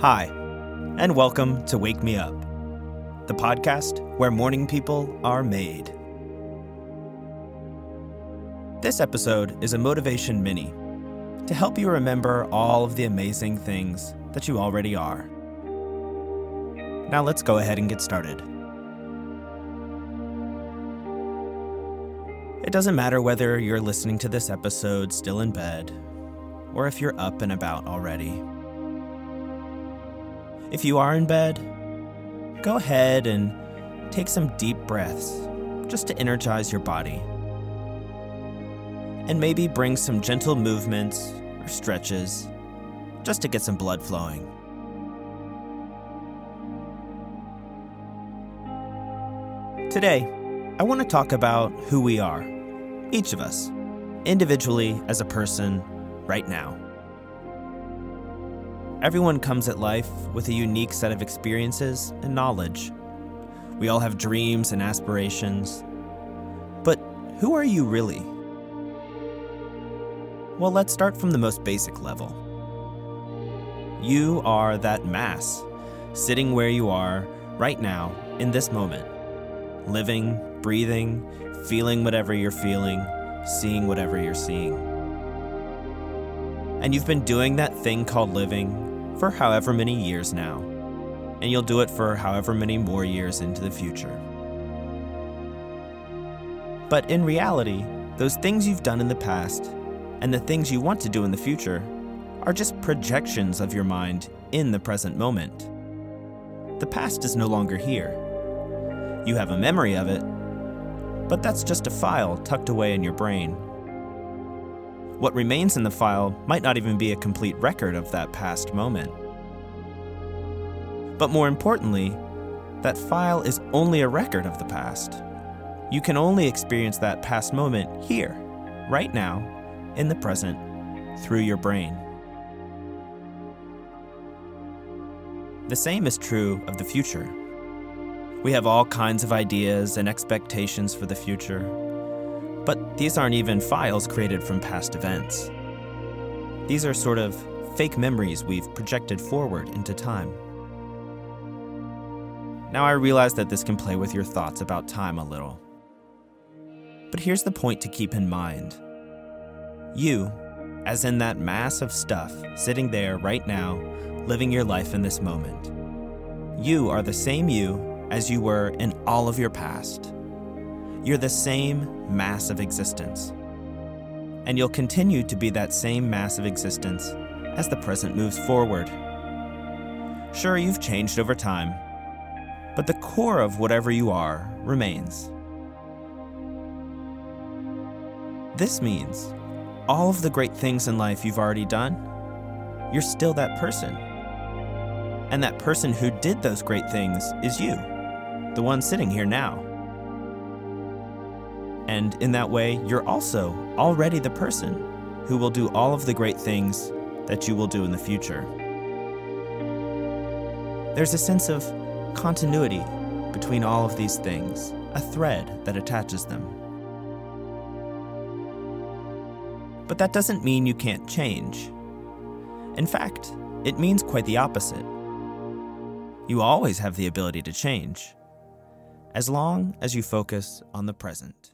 Hi, and welcome to Wake Me Up, the podcast where morning people are made. This episode is a motivation mini to help you remember all of the amazing things that you already are. Now let's go ahead and get started. It doesn't matter whether you're listening to this episode still in bed or if you're up and about already. If you are in bed, go ahead and take some deep breaths just to energize your body. And maybe bring some gentle movements or stretches just to get some blood flowing. Today, I want to talk about who we are, each of us, individually as a person, right now. Everyone comes at life with a unique set of experiences and knowledge. We all have dreams and aspirations. But who are you really? Well, let's start from the most basic level. You are that mass, sitting where you are right now, in this moment, living, breathing, feeling whatever you're feeling, seeing whatever you're seeing. And you've been doing that thing called living for however many years now, and you'll do it for however many more years into the future. But in reality, those things you've done in the past and the things you want to do in the future are just projections of your mind in the present moment. The past is no longer here. You have a memory of it, but that's just a file tucked away in your brain what remains in the file might not even be a complete record of that past moment. But more importantly, that file is only a record of the past. You can only experience that past moment here, right now, in the present, through your brain. The same is true of the future. We have all kinds of ideas and expectations for the future, but these aren't even files created from past events. These are sort of fake memories we've projected forward into time. Now I realize that this can play with your thoughts about time a little. But here's the point to keep in mind you, as in that mass of stuff sitting there right now, living your life in this moment, you are the same you as you were in all of your past. You're the same mass of existence. And you'll continue to be that same mass of existence as the present moves forward. Sure, you've changed over time, but the core of whatever you are remains. This means all of the great things in life you've already done, you're still that person. And that person who did those great things is you, the one sitting here now. And in that way, you're also already the person who will do all of the great things that you will do in the future. There's a sense of continuity between all of these things, a thread that attaches them. But that doesn't mean you can't change. In fact, it means quite the opposite. You always have the ability to change, as long as you focus on the present.